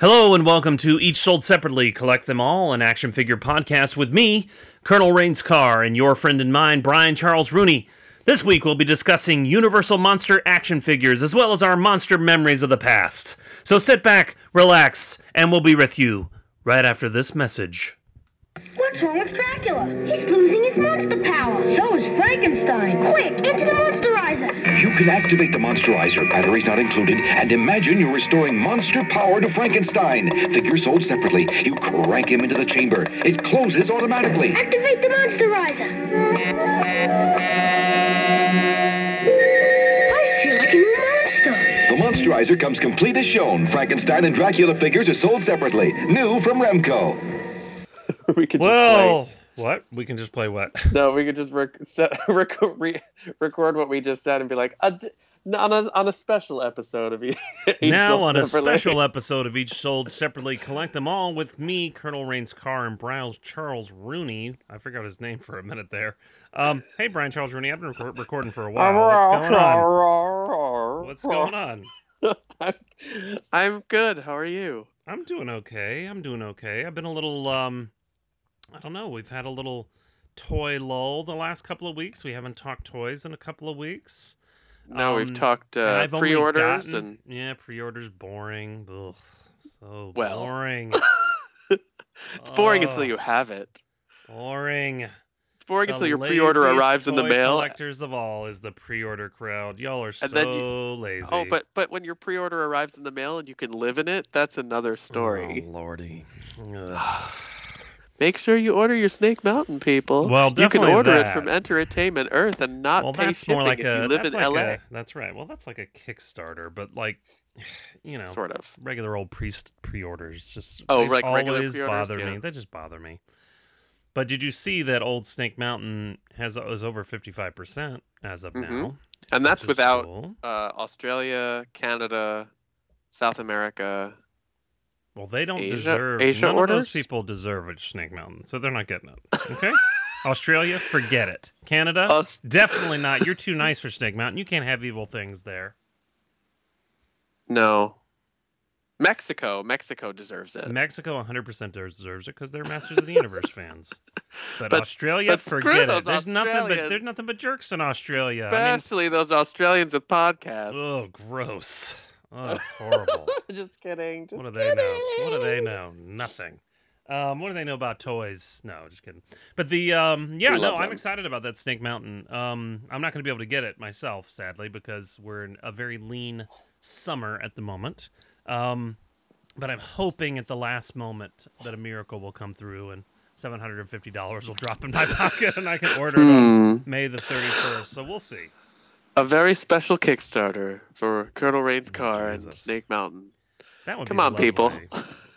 Hello and welcome to Each Sold Separately, Collect Them All, an action figure podcast with me, Colonel Rains Carr, and your friend and mine, Brian Charles Rooney. This week we'll be discussing Universal Monster action figures as well as our monster memories of the past. So sit back, relax, and we'll be with you right after this message. What's wrong with Dracula? He's losing his monster power. So is Frankenstein. Quick, into the Monsterizer. You can activate the Monsterizer, batteries not included, and imagine you're restoring monster power to Frankenstein. Figures sold separately. You crank him into the chamber. It closes automatically. Activate the Monsterizer. I feel like a new monster. The Monsterizer comes complete as shown. Frankenstein and Dracula figures are sold separately. New from Remco. we could just Well, what? We can just play what? No, we could just rec- set, rec- re- record what we just said and be like, a d- on a on a special episode of each. now sold on a separately. special episode of Each Sold Separately, Collect Them All with me, Colonel Rains Carr, and Briles Charles Rooney. I forgot his name for a minute there. Um, hey, Brian Charles Rooney, I've been record- recording for a while. What's going on? What's going on? I'm, I'm good. How are you? I'm doing okay. I'm doing okay. I've been a little um I don't know, we've had a little toy lull the last couple of weeks. We haven't talked toys in a couple of weeks. No, we've Um, talked uh, pre-orders gotten- and Yeah, pre-orders boring. Ugh, so Well. boring. it's boring until you have it. boring. It's boring The until your pre-order arrives in the mail. Collectors of all is the pre-order crowd. Y'all are so And then you- lazy. Oh, but but when your pre-order arrives in the mail and you can live in it, that's another story. Oh, lordy. Make sure you order your Snake Mountain, people. Well, you can order it from Entertainment Earth and not well, pay that's shipping more like if a you live that's in like LA. a that's right. Well, that's like a Kickstarter, but like you know, Sort of. regular old pre pre-orders just Oh, like regular always bother yeah. me. They just bother me. But did you see that old Snake Mountain has is over fifty five percent as of Mhm. now? And that's without cool. uh, Australia, Canada, South America. Well, they don't Asia- deserve. Asia none of those people deserve a Snake Mountain, so they're not getting it. Okay. Australia, forget it. Canada, Us- definitely not. You're too nice for Snake Mountain. You can't have evil things there. no. Mexico. Mexico deserves it. Mexico 100% deserves it because they're Masters of the Universe fans. But, But- Australia, but forget it. There's nothing but there's nothing but jerks in Australia. I mean, Especially those Australians with podcasts. oh, gross. Oh, horrible. just kidding. Just what do they know? What do they know? Nothing. Um, what do they know about toys? No, just kidding. But the um, yeah, We no, I'm excited about that Snake Mountain. Um, I'm not going to be able to get it myself, sadly, because we're in a very lean summer at the moment. Um, but I'm hoping at the last moment that a miracle will come through and $750 will drop in my pocket and I can order it on Hmm. May the 31st. So we'll see. A very special Kickstarter for Colonel Rain's Oh, car and Snake Mountain. That would Come on, people.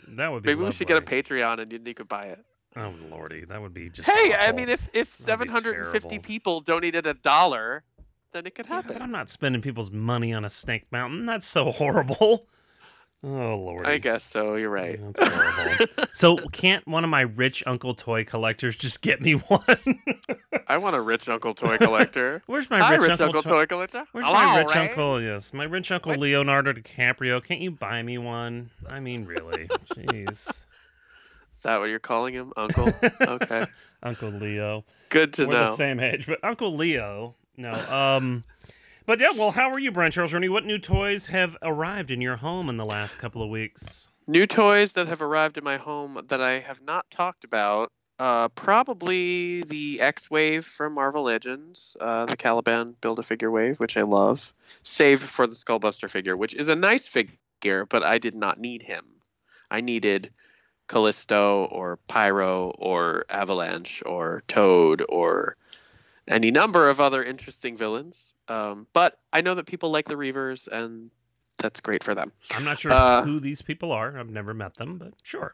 That would be Maybe we should get a. Patreon and you, you could buy it. Oh lordy, that would be just Hey, I mean, if if That'd 750 people donated a dollar, then it could Yeah, happen. but I'm not spending people's money on a snake mountain. That's so horrible. Oh lord. I guess so. You're right. That's horrible. so can't one of my rich uncle toy collectors just get me one? I want a rich uncle toy collector. Where's my Hi, rich, rich uncle, uncle toy? toy collector. Where's Hello, my rich Ray. uncle? Yes, my rich uncle What? Leonardo DiCaprio. Can't you buy me one? I mean, really? Jeez. Is that what you're calling him, Uncle? Okay, Uncle Leo. good to We're know. the same age, but Uncle Leo. No. Um. But yeah, well, how are you, Brian Charles Rooney? What new toys have arrived in your home in the last couple of weeks? New toys that have arrived in my home that I have not talked about. Uh, probably the X Wave from Marvel Legends, uh, the Caliban Build a Figure Wave, which I love. Save for the Skullbuster figure, which is a nice figure, but I did not need him. I needed Callisto or Pyro or Avalanche or Toad or any number of other interesting villains. Um, but I know that people like the Reavers, and that's great for them. I'm not sure Uh, who these people are. I've never met them, but sure.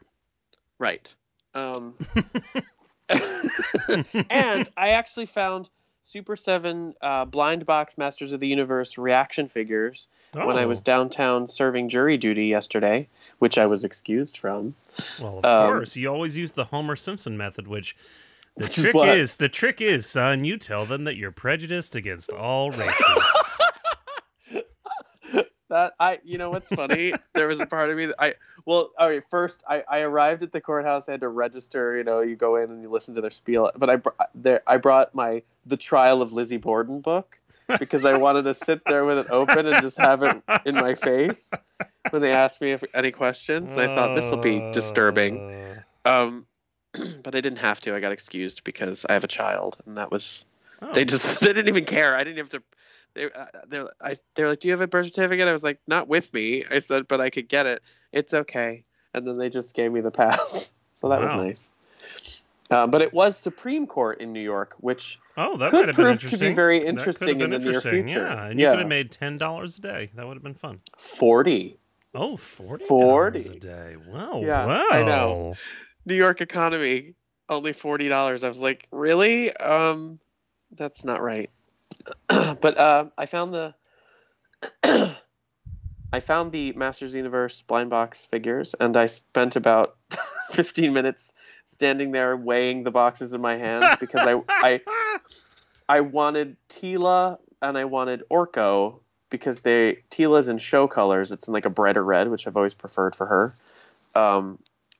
Right. Um, and I actually found Super 7 uh, Blind Box Masters of the Universe reaction figures when I was Oh, downtown serving jury duty yesterday, which I was excused from. well, of um, course. You always use the Homer Simpson method, which the trick What? is the trick is, son. You tell them that you're prejudiced against all races. That that. I, you know, what's funny? there was a part of me that I, well, all right. First, I, I arrived at the courthouse. I had to register. You know, you go in and you listen to their spiel. But I, br- there, I brought my The Trial of Lizzie Borden book because I wanted to sit there with it open and just have it in my face when they asked me if any questions. And I thought this will be disturbing. Uh, Um, but I didn't have to. I got excused because I have a child, and that was oh. they just they didn't even care. I didn't have to. They uh, they're I they're like, do you have a birth certificate? I was like, not with me. I said, but I could get it. It's okay. And then they just gave me the pass, so that was nice. Uh, but it was Supreme Court in New York, which Oh, that could prove to be very That could have interesting in the near future. Yeah, and you Yeah. could have made ten dollars a day. That would have been fun. forty. Oh, forty 40. dollars a day. Wow. Yeah, wow. I know. New York economy only forty dollars. I was like, really? Um, that's not right. but uh, I found the I found the Masters Universe blind box figures, and I spent about fifteen minutes standing there weighing the boxes in my hands because I I I wanted Teela and I wanted Orko because they Teela's in show colors. It's in like a brighter red, which I've always preferred for her. Um,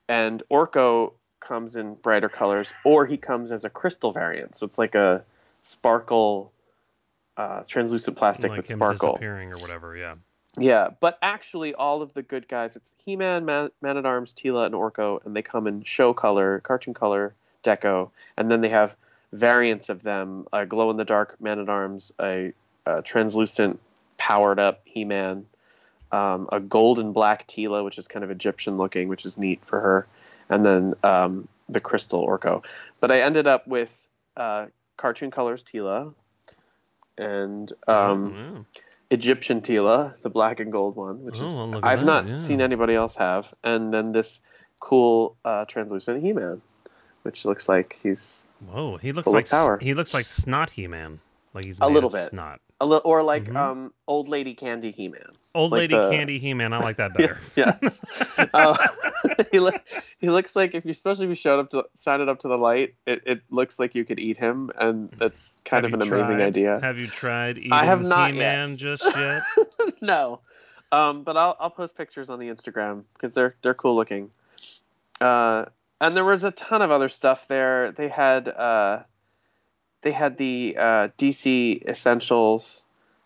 and Orko comes in brighter colors, or he comes as a crystal variant. So it's like a sparkle, uh, translucent plastic like with sparkle. disappearing or whatever. Yeah. Yeah, but actually, all of the good guys, it's He Man, Man, Man at Arms, Teela, and Orko, and they come in show color, cartoon color, deco, and then they have variants of them a glow in the dark Man at Arms, a, a translucent, powered up He Man, um, a golden black Teela, which is kind of Egyptian looking, which is neat for her, and then um, the crystal Orko. But I ended up with uh, cartoon colors Teela, and um, oh, Egyptian Teela, the black and gold one, which Oh, is I've that, not yeah. seen anybody else have, and then this cool uh, translucent He-Man, which looks like he's Whoa, he looks like power. he looks like snot he man. Like he's A little bit. snot. a little, or like Mhm. um, old lady candy He-Man. Old Like lady the- candy he man. I like that better. Yes. uh, he, look, he looks like if you especially if you showed up to it up to the light, it, it looks like you could eat him, and that's kind Have of an you amazing idea. Have you tried eating I have not he man yet. just yet? no, um, but I'll I'll post pictures on the Instagram because they're they're cool looking. Uh, and there was a ton of other stuff there. They had uh, they had the uh, DC Essentials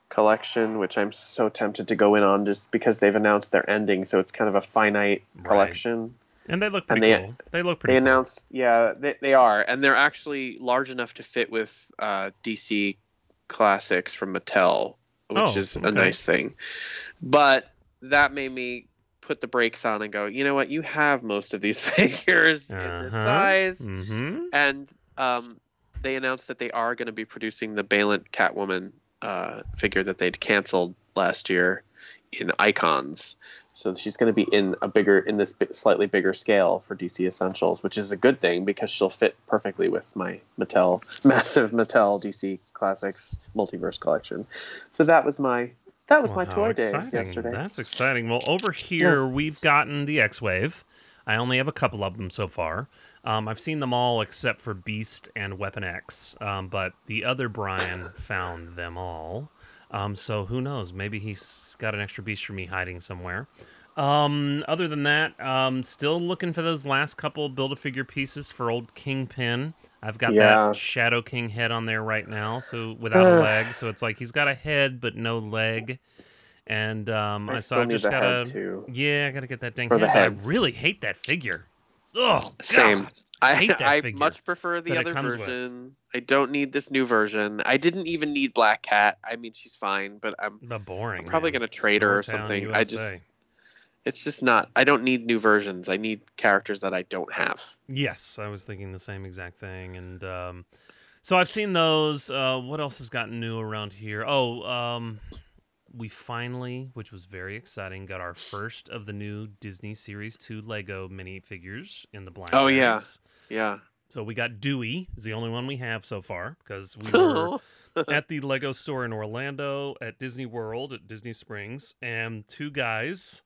collection, which I'm so tempted to go in on just because they've announced their ending, so it's kind of a finite Right. collection. And they look pretty they- cool. They look pretty They cool. announced, yeah, they, they are, and they're actually large enough to fit with uh, DC classics from Mattel, which Oh, is okay. a nice thing. But that made me put the brakes on and go, you know what? You have most of these figures in this Uh-huh. size, Mm-hmm. and um, they announced that they are going to be producing the Balent Catwoman uh, figure that they'd canceled last year in Icons. So she's going to be in a bigger, in this slightly bigger scale for DC Essentials, which is a good thing because she'll fit perfectly with my Mattel, massive Mattel DC Classics multiverse collection. So that was my that was Well, my toy day yesterday. That's exciting. Well, over here we've gotten the X-Wave. I only have a couple of them so far. Um, I've seen them all except for Beast and Weapon X, um, but the other Brian found them all. Um, so who knows? Maybe he's got an extra Beast for me hiding somewhere. Um, other than that, um, still looking for those last couple Build-A-Figure pieces for old Kingpin. I've got Yeah. that Shadow King head on there right now, so without a leg. So it's like he's got a head but no leg. And um, I I, so I just gotta, too. yeah, I gotta get that dang head. I really hate that figure. Oh, Same. God. I hate that I figure much prefer the other comes with. version. I don't need this new version. I didn't even need Black Cat. I mean, she's fine, but I'm But boring. I'm probably man. gonna trade her or something. I just- it's just not. I don't need new versions. I need characters that I don't have. Yes, I was thinking the same exact thing, and um, so I've seen those. Uh, what else has gotten new around here? Oh, um, we finally, which was very exciting, got our first of the new Disney Series Two Lego minifigures in the blind. Oh, yeah. bags. Yeah. So we got Dewey, is the only one we have so far because we were at the Lego store in Orlando, at Disney World, at Disney Springs, and two guys.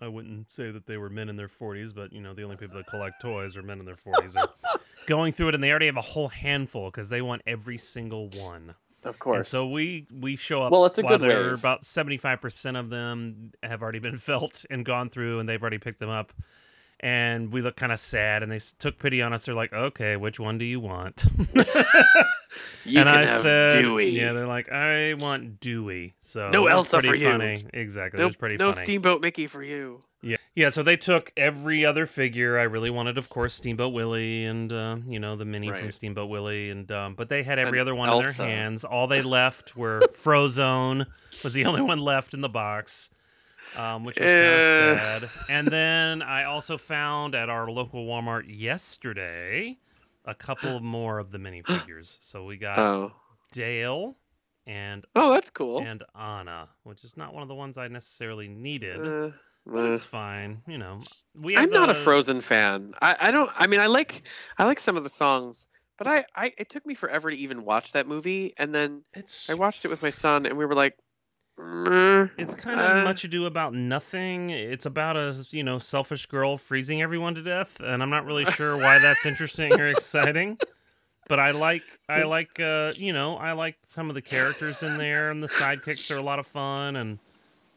I wouldn't say that they were men in their 40s, but you know, the only people that collect toys are men in their 40s are going through it, and they already have a whole handful because they want every single one. Of And course. so we we show up. Well, it's a while good they're wave. About seventy five percent of them have already been felt and gone through, and they've already picked them up. And we look kind of sad, and they took pity on us. They're like, "Okay, which one do you want?" you and can I have said, Dewey. "Yeah." They're like, "I want Dewey." So No Elsa pretty for you. funny. Exactly, it no, was pretty no funny. Steamboat Mickey for you. Yeah, yeah. So they took every other figure. I really wanted, of course, Steamboat Willie and uh, you know the mini from Steamboat Willie, and um, but they had every And other one in their hands. All they left were Frozone was the only one left in the box, um, which was kind Eh. of sad. And then I also found at our local Walmart yesterday a couple more of the minifigures. So we got Oh, Dale and oh, that's cool. and Anna, which is not one of the ones I necessarily needed. Uh, But uh, it's fine, you know. We I'm not a Frozen fan. I, I don't. I mean, I like I like some of the songs, but I, I it took me forever to even watch that movie, and then It's I watched it with my son, and we were like, "Mm, it's kind of uh, much ado about nothing. It's about a you know selfish girl freezing everyone to death, and I'm not really sure why that's interesting or exciting. But I like I like uh you know I like some of the characters in there, and the sidekicks are a lot of fun, and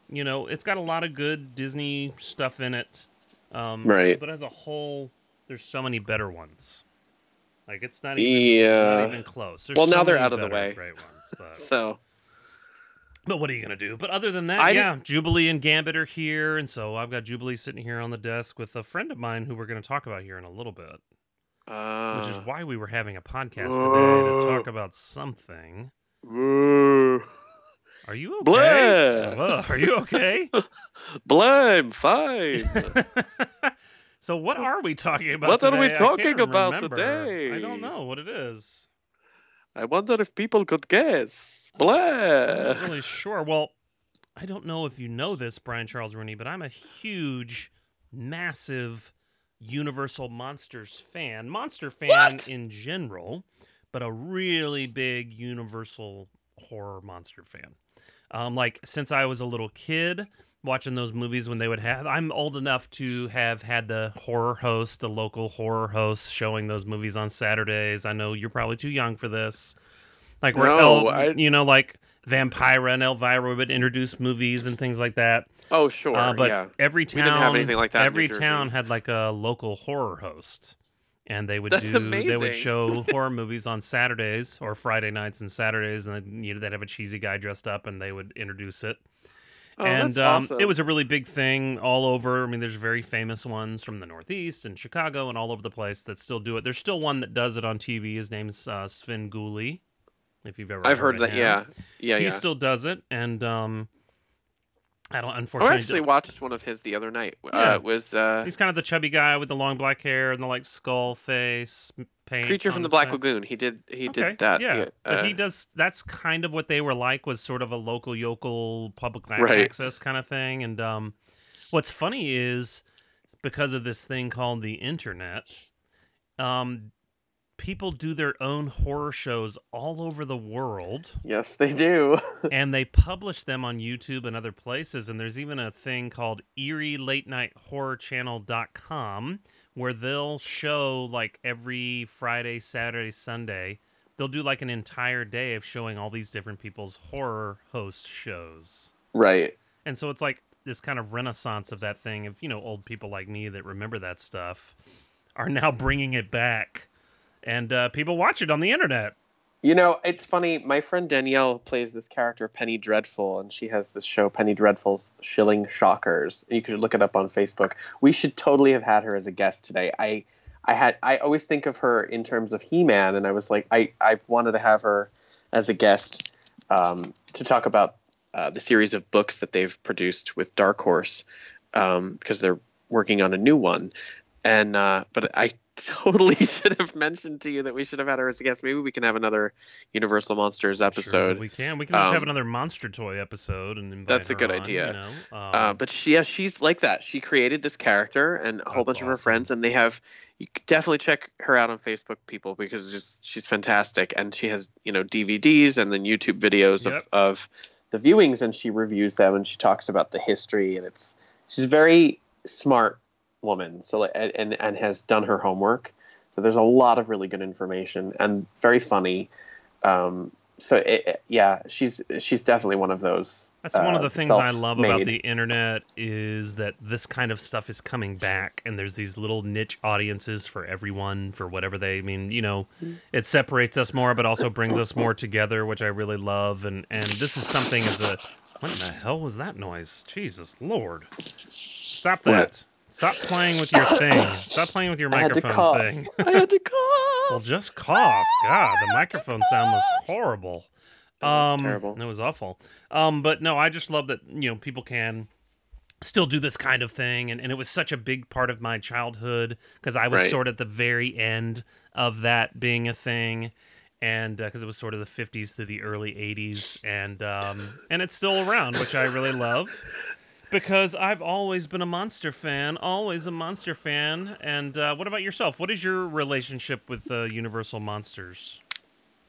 you know it's got a lot of good Disney stuff in it. Um, Right. But as a whole, there's so many better ones. Like it's not even not Yeah. even close. There's Well, now they're out of the way. Great ones, but So but what are you gonna do? But other than that, I yeah, Jubilee and Gambit are here, and so I've got Jubilee sitting here on the desk with a friend of mine who we're gonna talk about here in a little bit, uh, which is why we were having a podcast today to talk Uh. about something. Ooh. Are you okay? Blah. Well, are you okay? Blame, fine. so what are we talking about? What are we today? I can't talking about remember. today? I don't know what it is. I wonder if people could guess. I'm not really sure. Well, I don't know if you know this, Brian Charles Rooney, but I'm a huge, massive Universal Monsters fan. Monster fan What? in general, but a really big Universal horror monster fan. Um, like since I was a little kid, watching those movies when they would have. I'm old enough to have had the horror host, the local horror host, showing those movies on Saturdays. I know you're probably too young for this. Like where No, El, I- you know, like Vampira and Elvira would introduce movies and things like that. Oh, sure. Uh, but yeah. every town, didn't have anything like that Every town had like a local horror host, and they would That's do. They would show horror movies on Saturdays or Friday nights and Saturdays, and then, you know they'd have a cheesy guy dressed up, and they would introduce it. Oh, and that's um, awesome. it was a really big thing all over. I mean, there's very famous ones from the Northeast and Chicago and all over the place that still do it. There's still one that does it on TV. His name's uh, Svengoolie. If you've ever I've heard of that. Yeah. Yeah. he yeah. still does it, and um, I don't. Unfortunately, I actually watched one of his the other night. Yeah. Uh, it was uh, He's kind of the chubby guy with the long black hair and the like skull face paint. Creature from the his Black face. Lagoon. He did. He Okay, did that. Yeah, but he uh, does. That's kind of what they were like. Was sort of a local yokel public Right. access kind of thing. And um, what's funny is because of this thing called the internet, um, people do their own horror shows all over the world Yes, they do. and they publish them on YouTube and other places. And there's even a thing called Eerie Late Night Horror Channel.com where they'll show like every Friday, Saturday, Sunday. They'll do like an entire day of showing all these different people's horror host shows. right. And so it's like this kind of renaissance of that thing of, you know, old people like me that remember that stuff are now bringing it back. And uh, people watch it on the internet. You know, it's funny. My friend Danielle plays this character Penny Dreadful, and she has this show Penny Dreadful's Shilling Shockers. You could look it up on Facebook. We should totally have had her as a guest today. I, I had. I always think of her in terms of He-Man, and I was like, I, I've wanted to have her as a guest um, to talk about uh, the series of books that they've produced with Dark Horse, um, because they're working on a new one. And uh, but I totally should have mentioned to you that we should have had her as a guest. Maybe we can have another Universal Monsters Sure, episode. we can. We can just have Um, another monster toy episode and that's a good on, idea. You know? um, uh, but she, yeah, she's like that. She created this character and a whole bunch of her friends, and they have. You definitely check her out on Facebook, people, because just she's fantastic, and she has you know DVDs and then YouTube videos Yep. of of the viewings, and she reviews them, and she talks about the history, and it's she's very smart woman, so like, and and- and has done her homework. So there's a lot of really good information and very funny. Um, so it, it- yeah, she's she's definitely one of those. That's one of uh, the things I love about the internet is that this kind of stuff is coming back, and there's these little niche audiences for everyone for whatever they I mean. You know, it separates us more, but also brings us more together, which I really love. And and this is something as a what in the hell was that noise? Jesus Lord! Stop that! What? Stop playing with your thing. Stop playing with your I had to microphone thing. I had to cough. Well, just cough. God, the microphone sound was horrible. Um, terrible. It was awful. Um, but no, I just love that you know people can still do this kind of thing, and, and it was such a big part of my childhood because I was Right. sort of at the very end of that being a thing, and because it was sort of the '50s to the early '80s, and um, and it's still around, which I really love. Because I've always been a monster fan, always a monster fan. And uh, what about yourself? What is your relationship with uh, Universal Monsters?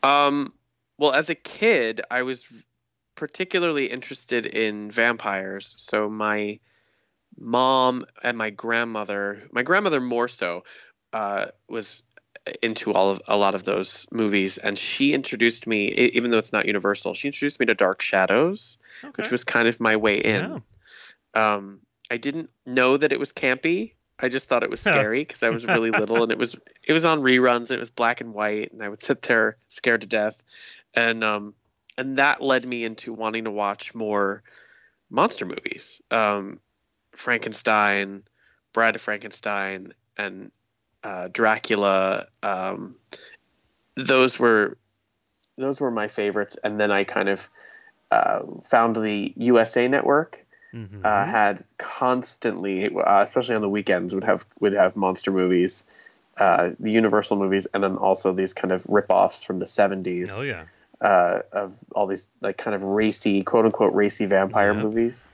Um, well, as a kid, I was particularly interested in vampires. So my mom and my grandmother, my grandmother more so, uh, was into all of a lot of those movies, and she introduced me, even though it's not Universal, she introduced me to Dark Shadows, Okay. which was kind of my way in. Yeah. Um, I didn't know that it was campy. I just thought it was scary because I was really little, and it was it was on reruns. And it was black and white, and I would sit there scared to death, and um, and that led me into wanting to watch more monster movies. Um, Frankenstein, Bride of Frankenstein, and uh, Dracula. Um, those were those were my favorites, and then I kind of uh, found the USA Network Mhm. uh, had constantly, uh, especially on the weekends, would have would have monster movies, uh, the Universal movies, and then also these kind of rip-offs from the seventies oh yeah. uh, of all these like kind of racy, quote unquote, racy vampire Yep. movies.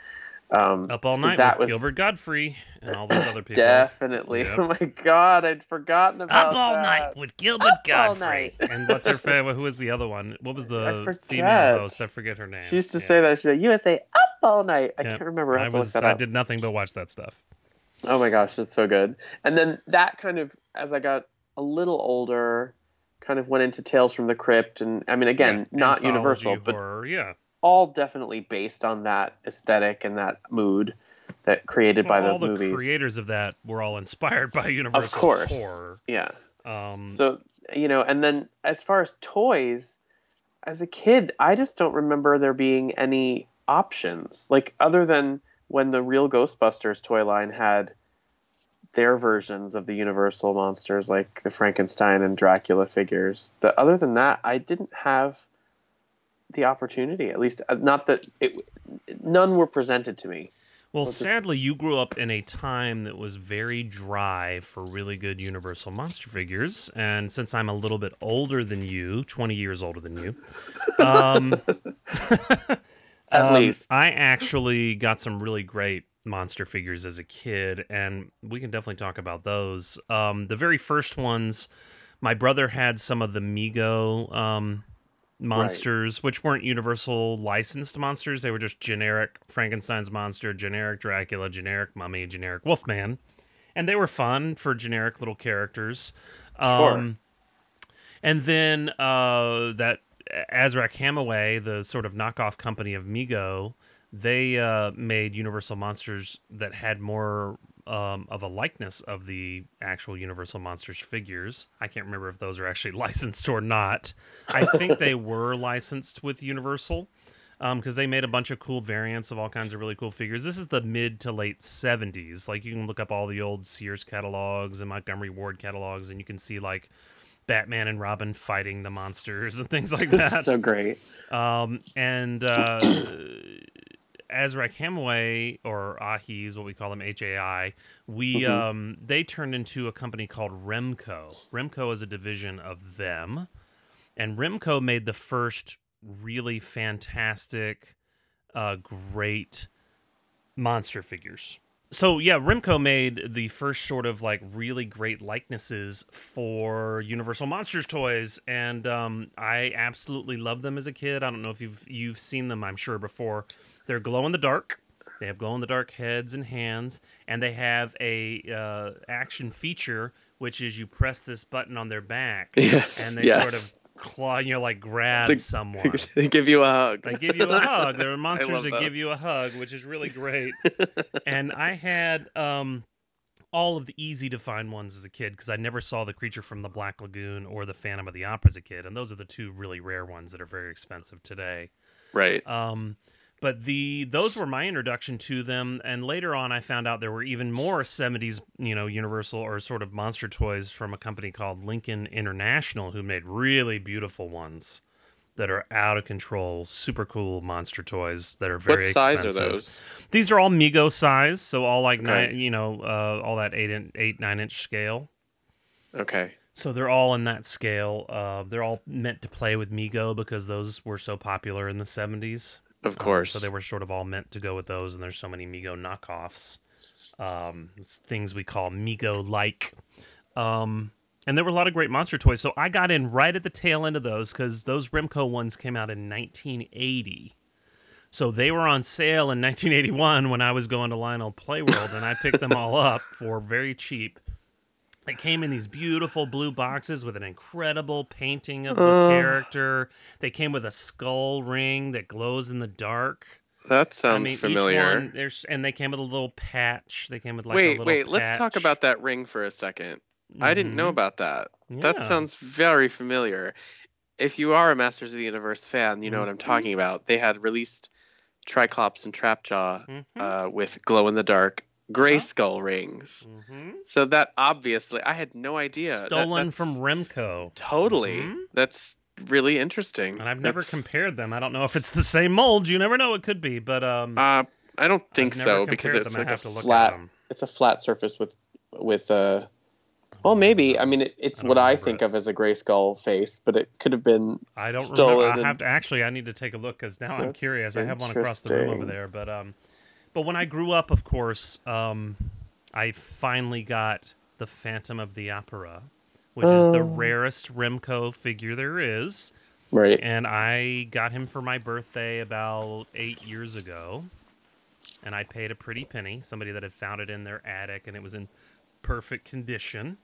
Um, Up all so night that with was Gilbert Gottfried and all those other people. Definitely. Yep. Oh my god, I'd forgotten about Up all that. night with Gilbert Up Gottfried. and what's her favorite? Who was the other one? What was the female host? I forget her name. She used to Yeah. say that. She said, "USA up all night." I Yeah. can't remember. I, I was. I did nothing but watch that stuff. Oh my gosh, that's so good. And then that kind of, as I got a little older, kind of went into Tales from the Crypt, and I mean, again, Yeah, not universal, but. Yeah. All definitely based on that aesthetic and that mood that created by Well, all those the movies. creators of that were all inspired by Universal of course. horror. yeah. Um, So you know, and then as far as toys, as a kid, I just don't remember there being any options like other than when the real Ghostbusters toy line had their versions of the Universal monsters, like the Frankenstein and Dracula figures. But other than that, I didn't have the opportunity. At least, uh, not that it. None were presented to me. Well, just- sadly, you grew up in a time that was very dry for really good Universal monster figures, and since I'm a little bit older than you, 20 years older than you, um, At um, least. I actually got some really great monster figures as a kid, and we can definitely talk about those. Um, the very first ones, my brother had some of the Mego um, monsters, which weren't Universal licensed monsters. They were just generic Frankenstein's monster, generic Dracula, generic Mummy, generic Wolfman. And they were fun for generic little characters. Um, And then uh, that Azrak Hamway, the sort of knockoff company of Mego, they uh, made Universal monsters that had more um, of a likeness of the actual Universal monsters figures. I can't remember if those are actually licensed or not. I think they were licensed with Universal because they made a bunch of cool variants of all kinds of really cool figures. This is the mid to late 70s. Like you can look up all the old Sears catalogs and Montgomery Ward catalogs, and you can see like Batman and Robin fighting the monsters and things like that. so great. Um, and uh, Azrak Hamway or Ahi is what we call them, H A I. We Mhm. um, they turned into a company called Remco. Remco is a division of them, and Remco made the first really fantastic, uh, great monster figures. So yeah, Remco made the first sort of like really great likenesses for Universal Monsters toys, and um, I absolutely loved them as a kid. I don't know if you've you've seen them, I'm sure before. They're glow in the dark. They have glow in the dark heads and hands, and they have a uh, action feature, which is you press this button on their back, Yes. and they yes. sort of claw, you know, like grab someone. they give you a hug. They give you a hug. There are monsters love that give you a hug, which is really great. and I had um, all of the easy to find ones as a kid because I never saw the creature from the Black Lagoon or the Phantom of the Opera as a kid, and those are the two really rare ones that are very expensive today. right. Um, but the those were my introduction to them, and later on, I found out there were even more '70s, you know, Universal or sort of monster toys from a company called Lincoln International, who made really beautiful ones that are out of control, super cool monster toys that are very what size expensive. are those? These are all Mego size, so all like Okay. nine, you know, uh, all that eight, in, eight, nine inch scale. Okay. So they're all in that scale. Uh, they're all meant to play with Mego because those were so popular in the '70s. Of Um, course. so they were sort of all meant to go with those, and there's so many Mego knockoffs, um, things we call Mego like. Um, and there were a lot of great monster toys. So I got in right at the tail end of those because those Remco ones came out in 1980. So they were on sale in 1981 when I was going to Lionel Playworld, and I picked them all up for very cheap. They came in these beautiful blue boxes with an incredible painting of the Uh. character. They came with a skull ring that glows in the dark. that sounds I mean, familiar. one, there's and they came with a little patch. They came with like a wait, little wait. Let's talk about that ring for a 2nd I didn't know Mhm. about that. That sounds very familiar. If you are a Masters of the Universe fan, you know what I'm Mm-hmm. talking about. They had released Tri-Klops and Trapjaw Mhm. uh, with glow in the dark gray skull rings. Mhm. So that obviously, I had no idea. Stolen that's- from Remco. Totally. Mhm. That's really interesting. And I've never That's- compared them. I don't know if it's the same mold. You never know. It could be, but um, Uh, I don't think so because it's them. Like a flat. It's a flat surface with with uh. Well, maybe. I mean, it, it's I what I think it. of as a gray skull face, but it could have been. I don't Stolen remember. I have to actually. I need to take a look because now I'm curious. I have one across the room over there, but um, but when I grew up, of course, um, I finally got the Phantom of the Opera, which is the Oh. rarest Remco figure there is, Right. and I got him for my birthday about eight years ago, and I paid a pretty penny. Somebody that had found it in their attic, and it was in perfect condition.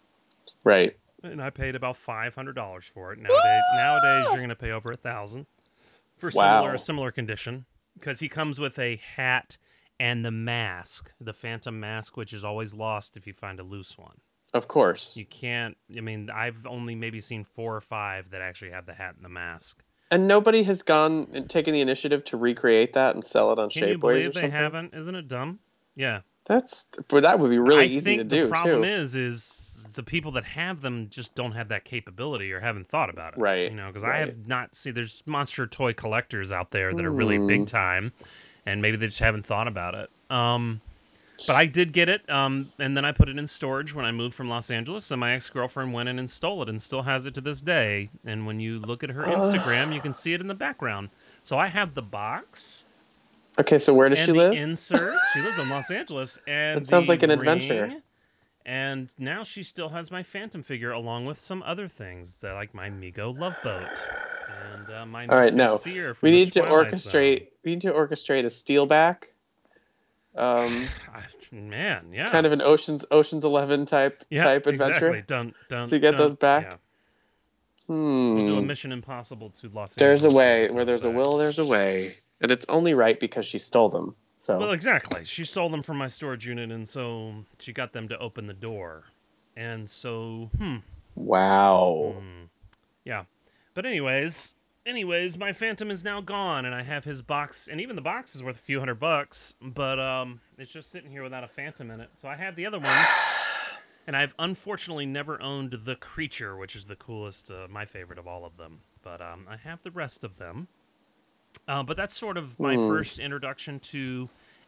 Right. and I paid about five hundred dollars for it. Nowadays, nowadays you're going to pay over a thousand for similar Wow. a similar condition because he comes with a hat and the mask, the Phantom mask, which is always lost if you find a loose one. Of course. You can't. I mean, I've only maybe seen four or five that actually have the hat and the mask. And nobody has gone and taken the initiative to recreate that and sell it on Can you Shapeways or believe they haven't? Isn't it dumb? Yeah. That's, but that would be really I easy think to the do problem too. is, is the people that have them just don't have that capability or haven't thought about it. Right, You know, because I have not seen. There's monster toy collectors out there that are really Hmm. big time, and maybe they just haven't thought about it. Um, but I did get it, um, and then I put it in storage when I moved from Los Angeles, and my ex girlfriend went in and stole it, and still has it to this day. And when you look at her Instagram, you can see it in the background. So I have the box Okay, so where does and she the live? insert. she lives in Los Angeles, and it sounds like an adventure. And now she still has my Phantom figure, along with some other things, like my Mego Love Boat and uh, All right, no. We need to Twilight orchestrate. We need to orchestrate a steel back. Um, man, yeah, kind of an Ocean's Ocean's Eleven type yeah, type adventure. Exactly. Dun, dun, So you get dun. those back? Yeah. Hmm. We'll do a Mission Impossible to Los Angeles. There's a Angeles. way. Where there's a will, there's a way, and it's only right because she stole them. So Well, exactly. She stole them from my storage unit, and so she got them to open the door. And so, hmm, wow. Mm. Yeah. But anyways, anyways, my Phantom is now gone and I have his box and even the box is worth a few hundred bucks, but um it's just sitting here without a Phantom in it. So I have the other ones. And I've unfortunately never owned the creature, which is the coolest, uh, my favorite of all of them. But um, I have the rest of them. Uh, but that's sort of my Hmm. first introduction to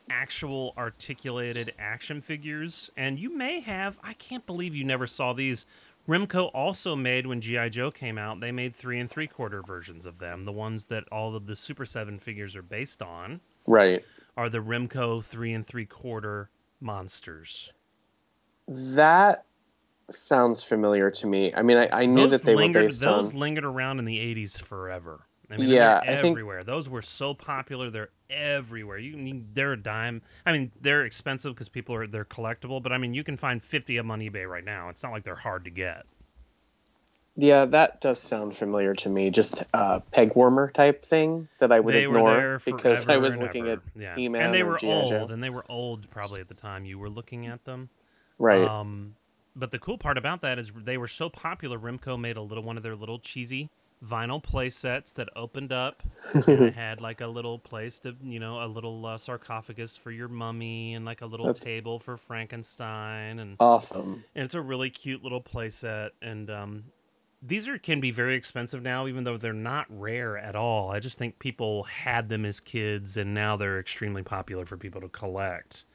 actual articulated action figures. And you may have, I can't believe you never saw these. Remco also made when G.I. Joe came out, they made three and three quarter versions of them. The ones that all of the Super 7 figures are based on Right. are the Remco three and three quarter monsters. That sounds familiar to me. I mean, I, I knew those that they lingered, were based those on. lingered around in the 80s forever. I mean, Yeah, they're I think- everywhere. Those were so popular; they're everywhere. You can, they're a dime. I mean, they're expensive because people are they're collectible. But I mean, you can find fifty of them on eBay right now. It's not like they're hard to get. Yeah, that does sound familiar to me. Just a peg warmer type thing that I would they were ignore there because I was looking ever. at yeah. He-Man and they were G.I. Joe. old, and they were old probably at the time you were looking at them. right. Um, but the cool part about that is they were so popular. Remco made a little one of their little cheesy vinyl play sets that opened up and it had like a little place to you know a little uh, sarcophagus for your mummy and like a little That's- table for Frankenstein and awesome. and it's a really cute little playset and um these are can be very expensive now even though they're not rare at all i just think people had them as kids and now they're extremely popular for people to collect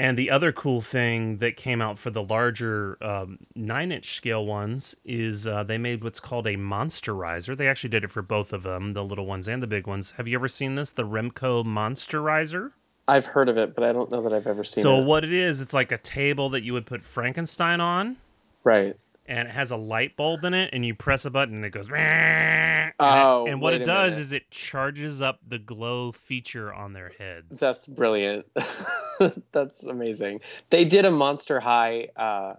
and the other cool thing that came out for the larger um, nine inch scale ones is uh, they made what's called a monsterizer. They actually did it for both of them, the little ones and the big ones. Have you ever seen this? The Remco Monsterizer? I've heard of it, but I don't know that I've ever seen So it. So, what it is, it's like a table that you would put Frankenstein on, Right. And it has a light bulb in it, and you press a button, and it goes. "Meow," And, Oh, it, and what it does minute. is it charges up the glow feature on their heads. That's brilliant. That's amazing. They did a Monster High uh,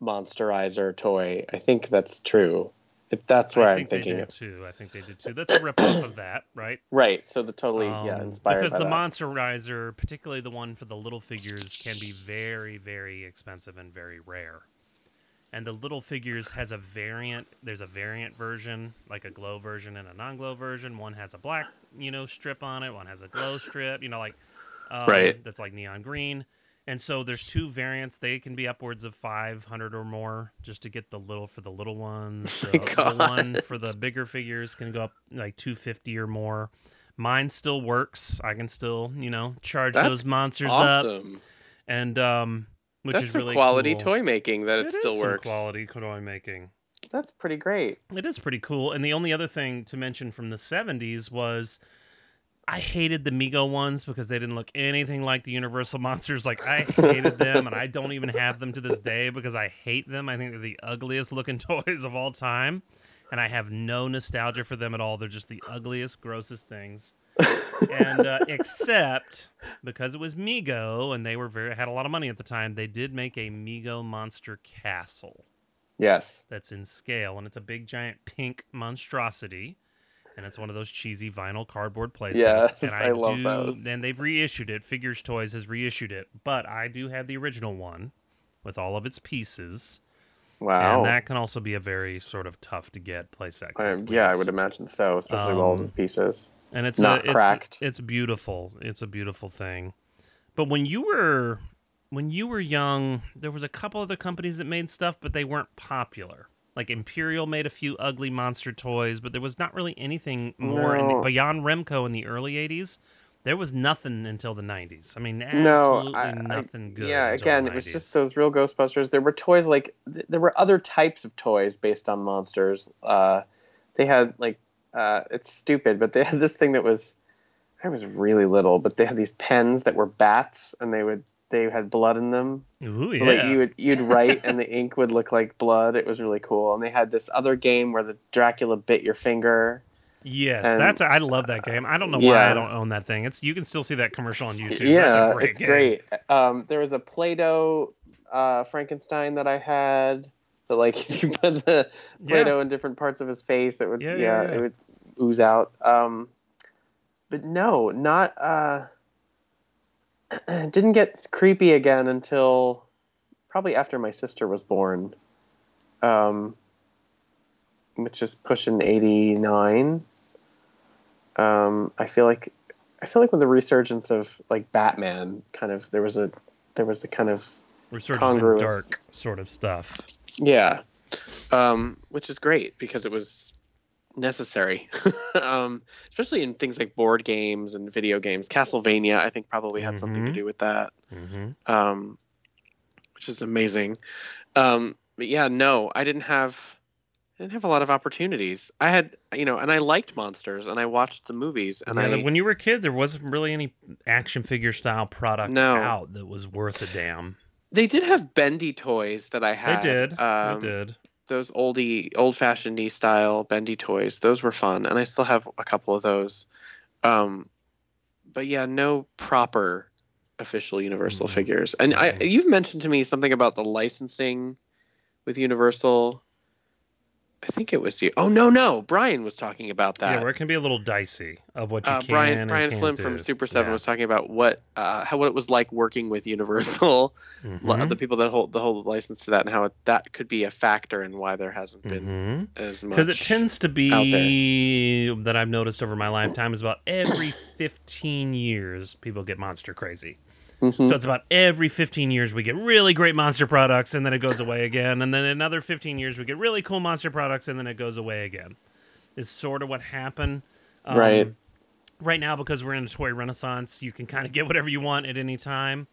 Monsterizer toy. I think that's true. If that's where I I'm think thinking they did of. too. I think they did too. That's a ripoff of that, right? Right. So the totally yeah Um, inspired because the that. Monsterizer, particularly the one for the little figures, can be very, very expensive and very rare. And the little figures has a variant. There's a variant version, like a glow version and a non-glow version. One has a black, you know, strip on it. One has a glow strip. You know, like um, Right. That's like neon green. And so there's two variants. They can be upwards of 500 or more just to get the little for the little ones. The, the one for the bigger figures can go up like 250 or more. Mine still works. I can still, you know, charge That's those monsters up, awesome. and um, which That's is some really quality cool. toy making that it, It still is some works. quality toy making. That's pretty great. It is pretty cool. And the only other thing to mention from the 70s was I hated the Mego ones because they didn't look anything like the Universal monsters. Like I hated them and I don't even have them to this day because I hate them. I think they're the ugliest looking toys of all time. And I have no nostalgia for them at all. They're just the ugliest, grossest things. And uh, except because it was Mego and they were very had a lot of money at the time, they did make a Mego monster castle Yes. that's in scale, and it's a big giant pink monstrosity, and it's one of those cheesy vinyl cardboard playsets. Yes, and I love do, those. And they've reissued it. Figures Toys has reissued it, but I do have the original one with all of its pieces, Wow. and that can also be a very sort of tough to get playset. Um, yeah, I would imagine so, especially with all the Um, pieces. And it's not a, it's, cracked. It's beautiful. It's a beautiful thing. But when you were when you were young, there was a couple other companies that made stuff, but they weren't popular. Like Imperial made a few ugly monster toys, but there was not really anything more. In the, beyond Remco in the early '80s, there was nothing until the '90s. I mean, No, absolutely I, I- nothing good. Yeah, again, it was just those real Ghostbusters. There were toys like th- there were other types of toys based on monsters. Uh, they had like uh, it's stupid, but they had this thing that was I was really little, but they had these pens that were bats, and they would they had blood in them. Ooh, So yeah. like you would you'd write, and the ink would look like blood. It was really cool. And they had this other game where the Dracula bit your finger. yes, and- that's I love that game. I don't know why I don't own that thing. It's you can still see that commercial on YouTube. yeah, that's a great it's game. great. Um, there was a Play-Doh uh, Frankenstein that I had. That like if you put the Yeah. Play-Doh in different parts of his face, it would Yeah, yeah, yeah, yeah. it would ooze out. Um, but no, not uh, didn't get creepy again until probably after my sister was born, um, which is pushing eighty nine. Um, I feel like I feel like with the resurgence of like Batman, kind of there was a there was a kind of Resurgence dark sort of stuff. Yeah, um, which is great because it was necessary, um, especially in things like board games and video games. Castlevania, I think, probably had something to Mhm. do with that, Mm-hmm. um, which is amazing. Um, but yeah, no, I didn't have. I didn't have a lot of opportunities. I had, you know, and I liked monsters, and I watched the movies, and yeah, I when you were a kid, there wasn't really any action figure style product No. out that was worth a damn. They did have bendy toys that I had. they did. Um, they did. Those oldie, old-fashioned style bendy toys. Those were fun, and I still have a couple of those. Um, but yeah, no proper official Universal Mhm. figures. And I, Mhm. you've mentioned to me something about the licensing with Universal. I think it was you. Oh no, no, Brian was talking about that. yeah, where it can be a little dicey of what you uh, can Brian Brian Flynn do. from Super Seven Yeah. was talking about what uh, how what it was like working with Universal, Mhm. the people that hold the hold the license to that, and how it, that could be a factor in why there hasn't been Mhm. as much. because it tends to be that I've noticed over my lifetime is about every 15 years people get monster crazy. Mhm. So it's about every 15 years we get really great monster products and then it goes away again, and then another 15 years we get really cool monster products and then it goes away again. Is sort of what happened. Um, Right. Right now, because we're in a toy renaissance, you can kind of get whatever you want at any time.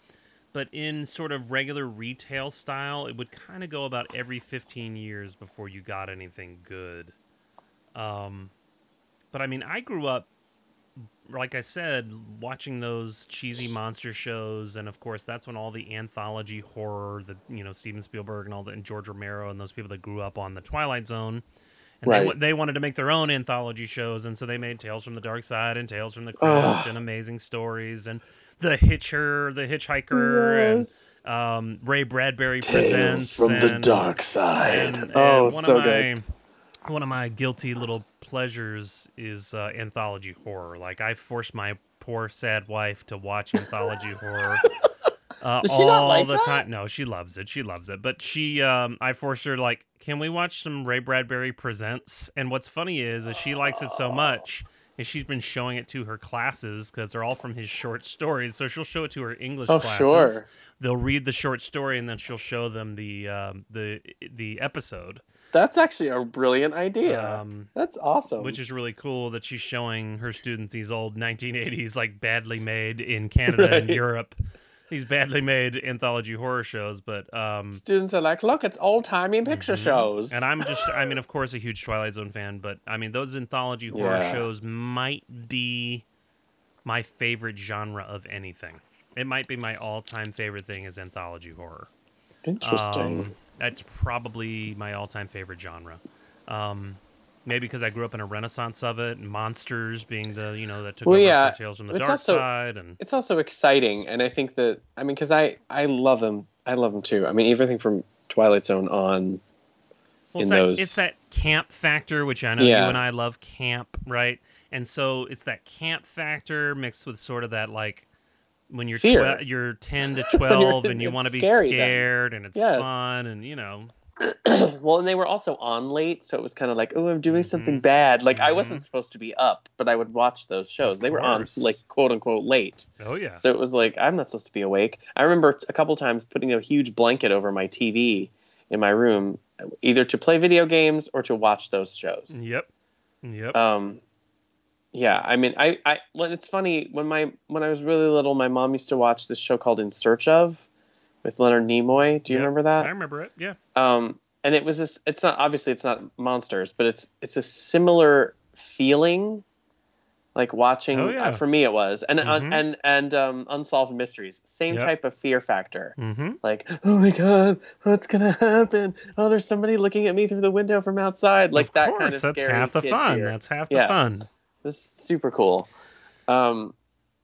But in sort of regular retail style, it would kind of go about every 15 years before you got anything good. Um, but I mean, I grew up, like I said, watching those cheesy monster shows, and of course, that's when all the anthology horror, the you know Steven Spielberg and all the and George Romero and those people that grew up on the Twilight Zone, and they, Right. wa- they wanted to make their own anthology shows, and so they made Tales from the Dark Side and Tales from the Crypt and Amazing Stories and the Hitcher, the Hitchhiker, and um, Ray Bradbury presents from the dark side. and, oh, and one so of my good. One of my guilty little pleasures is uh, anthology horror. Like I force my poor sad wife to watch anthology horror. Uh, all not like the that? time. No, she loves it. She loves it. But she, um, I force her like, can we watch some Ray Bradbury presents? And what's funny is, is she likes it so much, and she's been showing it to her classes because they're all from his short stories. So she'll show it to her English Oh, classes sure. they'll read the short story and then she'll show them the um, the the episode, That's actually a brilliant idea. um, That's awesome. which is really cool that she's showing her students these old 1980s like badly made in Canada and Europe, these badly made anthology horror shows. But um, Students are like, look, it's old timey picture Mhm. shows. and I'm just I mean of course a huge Twilight Zone fan, but I mean those anthology horror Yeah. shows might be my favorite genre of anything. It might be my all-time favorite thing is anthology horror. Interesting. Um, that's probably my all-time favorite genre. Um, maybe because I grew up in a renaissance of it, and monsters being the you know that took Well, over yeah, Tales from the it's Dark also- Side, and it's also exciting, and I think that I mean, because I I love them. I love them too. I mean, everything from Twilight Zone on. well, it's, in that, those- it's that camp factor, which I know Yeah. you and I love camp, right? And so it's that camp factor mixed with sort of that like when you're twe- you're ten to twelve and you want to be scary then. scared and it's Yes. fun and you know well, and they were also on late, so it was kind of like, oh, I'm doing something Mhm. bad. Like I Mhm. wasn't supposed to be up, but I would watch those shows. Of they were on like quote unquote late. oh yeah So it was like I'm not supposed to be awake. I remember a couple times putting a huge blanket over my TV in my room, either to play video games or to watch those shows. yep yep Um, yeah, I mean, I, I, well, it's funny when my when I was really little, my mom used to watch this show called In Search of, with Leonard Nimoy. Do you remember I remember it yeah Um, and it was this. It's not obviously it's not monsters, but it's it's a similar feeling, like watching. Oh, yeah. uh, for me, it was, and Mhm. un, and and um, unsolved mysteries, same Yep. type of fear factor. mm-hmm Like, oh my god, what's gonna happen? Oh, there's somebody looking at me through the window from outside. Like of that course, kind of that's half the fun. fear. That's half the Yeah. fun. This is super cool. Um,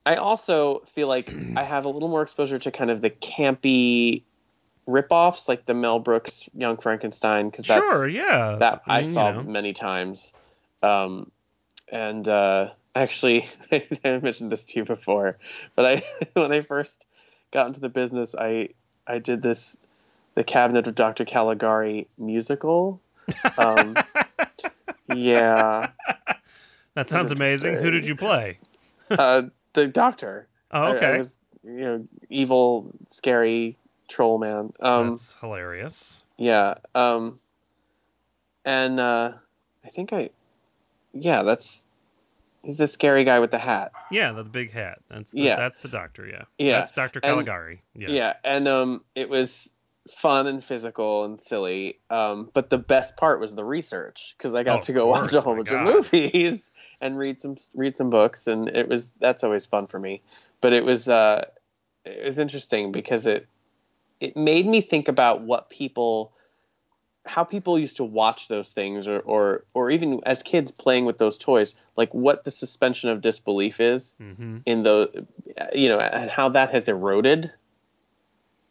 I also feel like I have a little more exposure to kind of the campy ripoffs, like the Mel Brooks Young Frankenstein, because that's Sure, yeah. that I, you saw know. many times. Um, and uh, actually, I mentioned this to you before, but I when I first got into the business, I I did this the Cabinet of Dr. Caligari musical. Um, yeah, That sounds amazing. Who did you play? uh, the Doctor. Oh, I- I okay. was, you know, evil, scary troll man. Um, That's hilarious. Yeah. Um and uh I think I yeah, that's he's the scary guy with the hat. Yeah, the big hat. That's the, Yeah. that's the doctor. Yeah, Yeah, That's Doctor and- Caligari. Yeah. Yeah. and um it was fun and physical and silly. Um but the best part was the research because I got Oh, to go watch a whole bunch God. of movies and read some read some books and it was that's always fun for me. But it was uh it was interesting because it it made me think about what people how people used to watch those things or or or even as kids playing with those toys like what the suspension of disbelief is Mm-hmm. in the you know and how that has eroded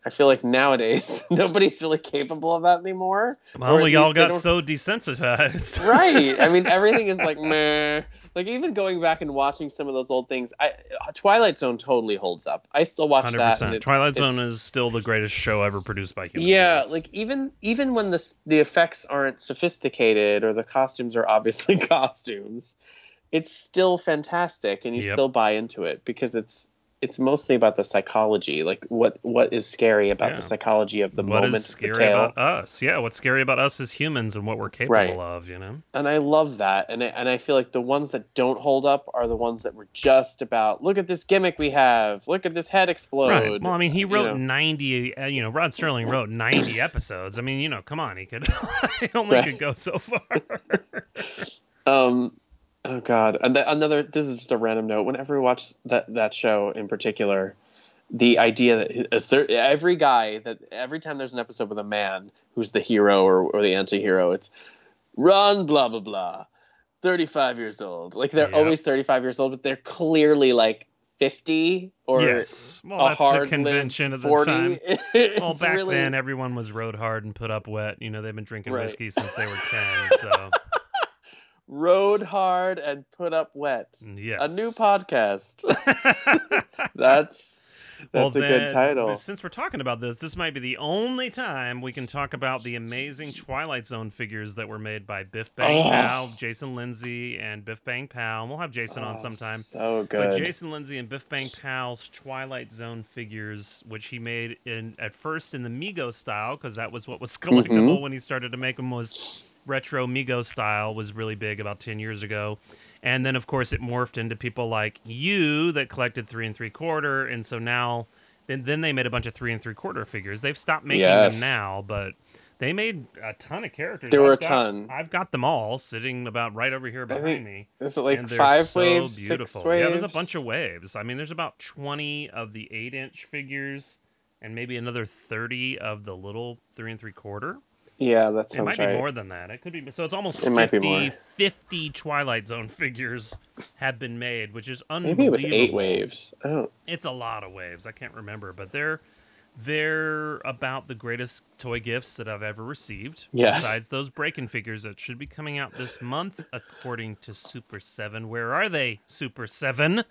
I feel like nowadays nobody's really capable of that anymore. Well, we all got so desensitized. right. I mean, everything is like meh. Like even going back and watching some of those old things, I uh, Twilight Zone totally holds up. I still watch Hundred that. and percent. it's- Twilight Zone is still the greatest show ever produced by human Yeah, beings. like even even when the the effects aren't sophisticated or the costumes are obviously costumes, it's still fantastic, and you Yep. still buy into it because it's it's mostly about the psychology, like what what is scary about Yeah. the psychology of the what moment is of the scary about us? Yeah, what's scary about us as humans and what we're capable Right. of? You know. and I love that. And I, and I feel like the ones that don't hold up are the ones that were just about look at this gimmick we have, look at this head explode. Right. Well, I mean, he you wrote know. 90, uh, you know, Rod Serling wrote 90 episodes. I mean, you know, come on, he could he only Right. could go so far. Um, oh God, and th- another. This is just a random note. Whenever we watch that that show in particular, the idea that a thir- every guy that every time there's an episode with a man who's the hero or, or the anti-hero, it's Ron blah blah blah, thirty five years old. Like they're Yep. always thirty five years old, but they're clearly like fifty or yes. Well, a that's the convention of the 40. time. Well, back really- then, everyone was rode hard and put up wet. You know, they've been drinking Right. whiskey since they were 10. So, rode hard and put up wet. yes. A new podcast. That's Well, that's a then, good title. Since we're talking about this, this might be the only time we can talk about the amazing Twilight Zone figures that were made by Biff Bang Oh. Pow, Jason Lindsay, and Biff Bang Pow. And we'll have Jason on Oh, sometime. So good. But. Jason Lindsay and Biff Bang Pow's Twilight Zone figures, which he made in at first in the Mego style, because that was what was collectible Mm-hmm. when he started to make them, was retro Mego style, was really big about ten years ago. And then of course it morphed into people like you that collected three and three quarter, and so now then then they made a bunch of three and three quarter figures. They've stopped making Yes. them now, but they made a ton of characters. There were I've a got- ton. I've got them all sitting about right over here behind me Is it like and five so waves, beautiful. six waves? Yeah, there's a bunch of waves. I mean, there's about 20 of the eight inch figures, and maybe another 30 of the little three and three quarter. Yeah, that It sounds might right. be more than that. It could be. So it's almost It 50, might be more. 50 Twilight Zone figures have been made, which is unbelievable. Maybe it was eight waves. I don't. It's a lot of waves. I can't remember, but they're they're about the greatest toy gifts that I've ever received. Yes. Besides those breaking figures that should be coming out this month, according to Super Seven. Where are they, Super Seven?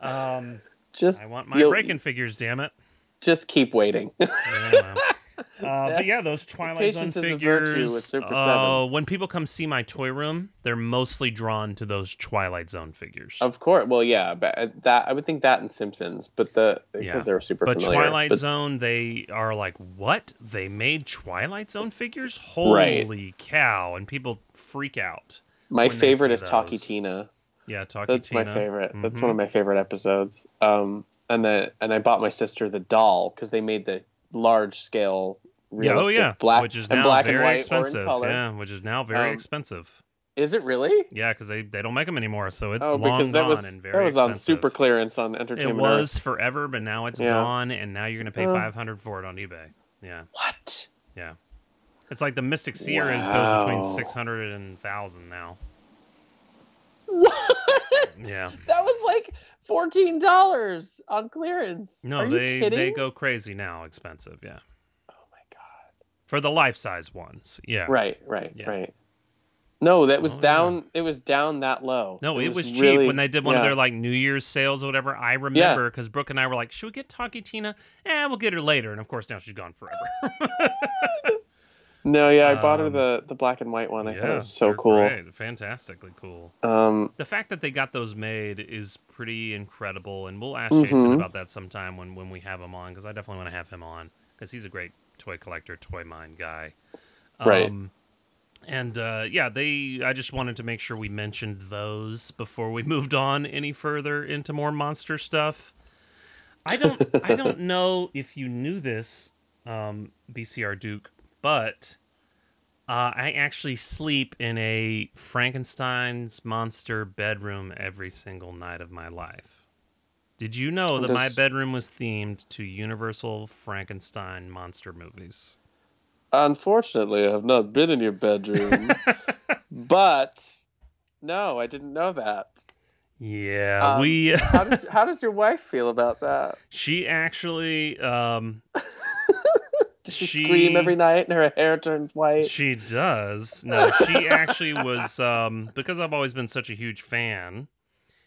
Um, Just I want my breaking figures. Damn it! Just keep waiting. Yeah, well. Uh, but yeah, those Twilight Zone Patience is a figures. virtue with Super uh, when people come see my toy room, they're mostly drawn to those Twilight Zone figures. of course. Well, yeah, but uh, that I would think that and Simpsons, but the because Yeah. they're super fun. But familiar. Twilight but Zone, they are like, what? They made Twilight Zone figures? Right. Holy cow! And people freak out. my favorite is Talky. Tina. Yeah, Talky Tina. That's Tina. my favorite. That's Mhm. one of my favorite episodes. Um, and the and I bought my sister the doll because they made the large scale. Yeah, oh yeah, black which is and now black very and white expensive. color. Yeah, which is now very Um, expensive. Is it really? Yeah, because they, they don't make them anymore, so it's oh, long that gone was and that very was on expensive. super clearance on Entertainment. It was Earth. forever, but now it's Yeah. gone, and now you're gonna pay Oh. five hundred for it on eBay. Yeah, What? yeah. It's like the Mystic goes Wow. between six hundred and thousand now. What? Yeah. That was like fourteen dollars on clearance. No, they kidding? they go crazy now, expensive. Yeah, Oh my god. for the life size ones. Yeah. Right, right, Yeah. right. No, that was Oh, yeah. down. It was down that low. No, it, was, cheap really- when they did one of their like New Year's sales or whatever. I remember because Brooke and I were like, "Should we get Talky Tina? Eh, we'll get her later." And of course, now she's gone forever. No, yeah, I bought her Um, the the black and white one. I thought it was so cool. great, fantastically cool. Um, The fact that they got those made is pretty incredible, and we'll ask Jason Mhm. about that sometime when when we have him on because I definitely want to have him on because he's a great toy collector, toy mind guy. Right. Um, and uh, yeah, they. I just wanted to make sure we mentioned those before we moved on any further into more monster stuff. I don't. I don't know if you knew this, um, BCR Duke, but uh, I actually sleep in a Frankenstein's monster bedroom every single night of my life. Did you know that my bedroom was themed to Universal Frankenstein monster movies? unfortunately, I have not been in your bedroom, but no, I didn't know that. Yeah, Um, we. How does how does your wife feel about that? she actually, um, Does she, She- scream every night and her hair turns white? She does. No, she actually was um because I've always been such a huge fan.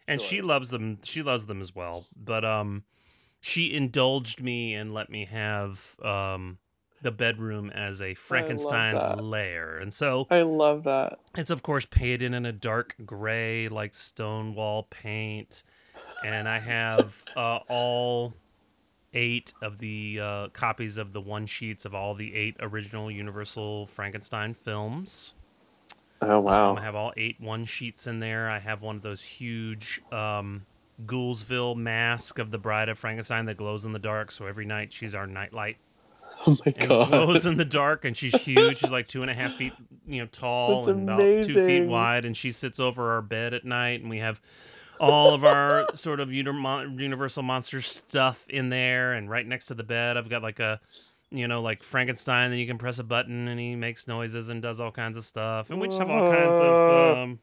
And she loves them. She loves them as well. But um she indulged me and let me have um the bedroom as a Frankenstein's lair. And so I love that. it's of course painted in a dark gray like stone wall paint. And I have uh all eight of the uh, copies of the one sheets of all the eight original Universal Frankenstein films. Oh wow. Um, I have all eight one sheets in there. I have one of those huge um, Goulsville mask of the Bride of Frankenstein that glows in the dark. So every night she's our nightlight oh my and god. glows in the dark. And she's huge. She's like two and a half feet, you know, tall That's and about two feet wide. And she sits over our bed at night, and we have all of our sort of Universal Monster stuff in there. And right next to the bed, I've got like a you know, like Frankenstein, then you can press a button and he makes noises and does all kinds of stuff. And we just have all kinds of um,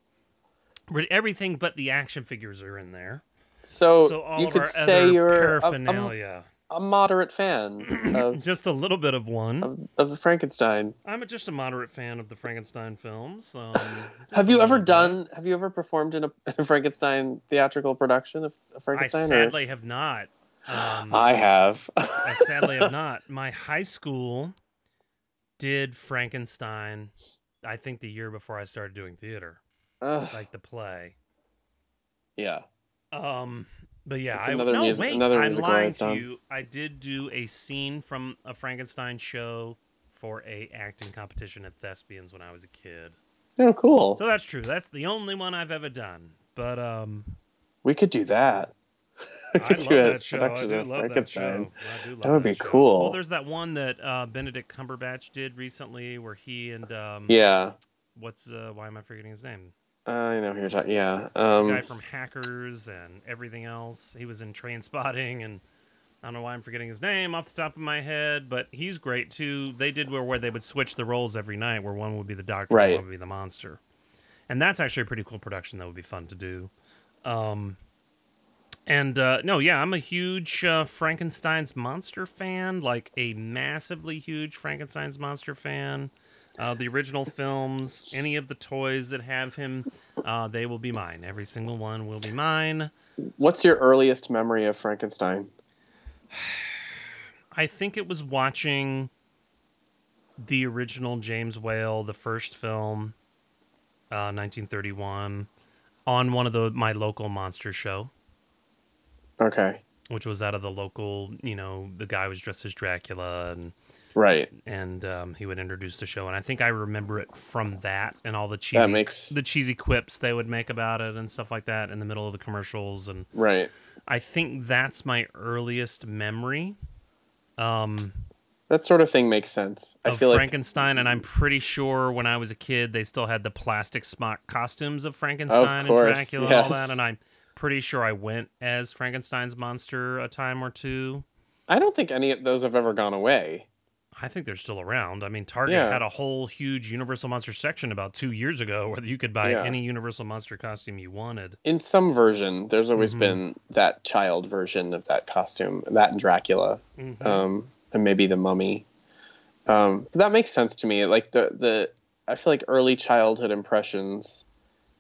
everything but the action figures are in there. So, So all you of could our say other you're a, a, paraphernalia. A moderate fan of, just a little bit of one. of of the Frankenstein. I'm a, just a moderate fan of the Frankenstein films. Um, Have you ever done? Have you ever performed in a, in a Frankenstein theatrical production of, of I Frankenstein? or- sadly have not. Um, I have. I sadly have not. My high school did Frankenstein. I think the year before I started doing theater, Ugh, like the play. yeah. Um, but yeah, It's I another no mus- wait, another I'm lying to you. I did do a scene from a Frankenstein show for a acting competition at Thespians when I was a kid. Oh, cool. So that's true. That's the only one I've ever done. But um, we could do that. I could love do a that show. I do love that show. I do love That would be show. cool. Well, there's that one that uh, Benedict Cumberbatch did recently, where he and um, Yeah. what's uh, why am I forgetting his name? I know who you're talking. Yeah. The Um, guy from Hackers and everything else. He was in Trainspotting, and I don't know why I'm forgetting his name off the top of my head, but he's great too. They did where where they would switch the roles every night, where one would be the doctor, Right. and one would be the monster, and that's actually a pretty cool production that would be fun to do. Um, and uh, no, yeah, I'm a huge uh, Frankenstein's monster fan, like a massively huge Frankenstein's monster fan. Uh, the original films, any of the toys that have him, uh, they will be mine. Every single one will be mine. what's your earliest memory of Frankenstein? I think it was watching the original James Whale, the first film, uh, 1931, on one of the my local monster show, Okay. which was out of the local. You know, the guy was dressed as Dracula, and Right. and um, he would introduce the show, and I think I remember it from that and all the cheesy makes the cheesy quips they would make about it and stuff like that in the middle of the commercials, and right. I think that's my earliest memory. Um, That sort of thing makes sense. I of feel like Frankenstein, and I'm pretty sure when I was a kid, they still had the plastic smock costumes of Frankenstein course, and Dracula and all that. And I'm pretty sure I went as Frankenstein's monster a time or two. I don't think any of those have ever gone away. I think they're still around. I mean, Target Yeah. had a whole huge Universal Monster section about two years ago where you could buy Yeah. any Universal Monster costume you wanted. In some version, there's always Mhm. been that child version of that costume, that and Dracula, Mhm. um, and maybe the Mummy. Um, that makes sense to me. Like the the, I feel like early childhood impressions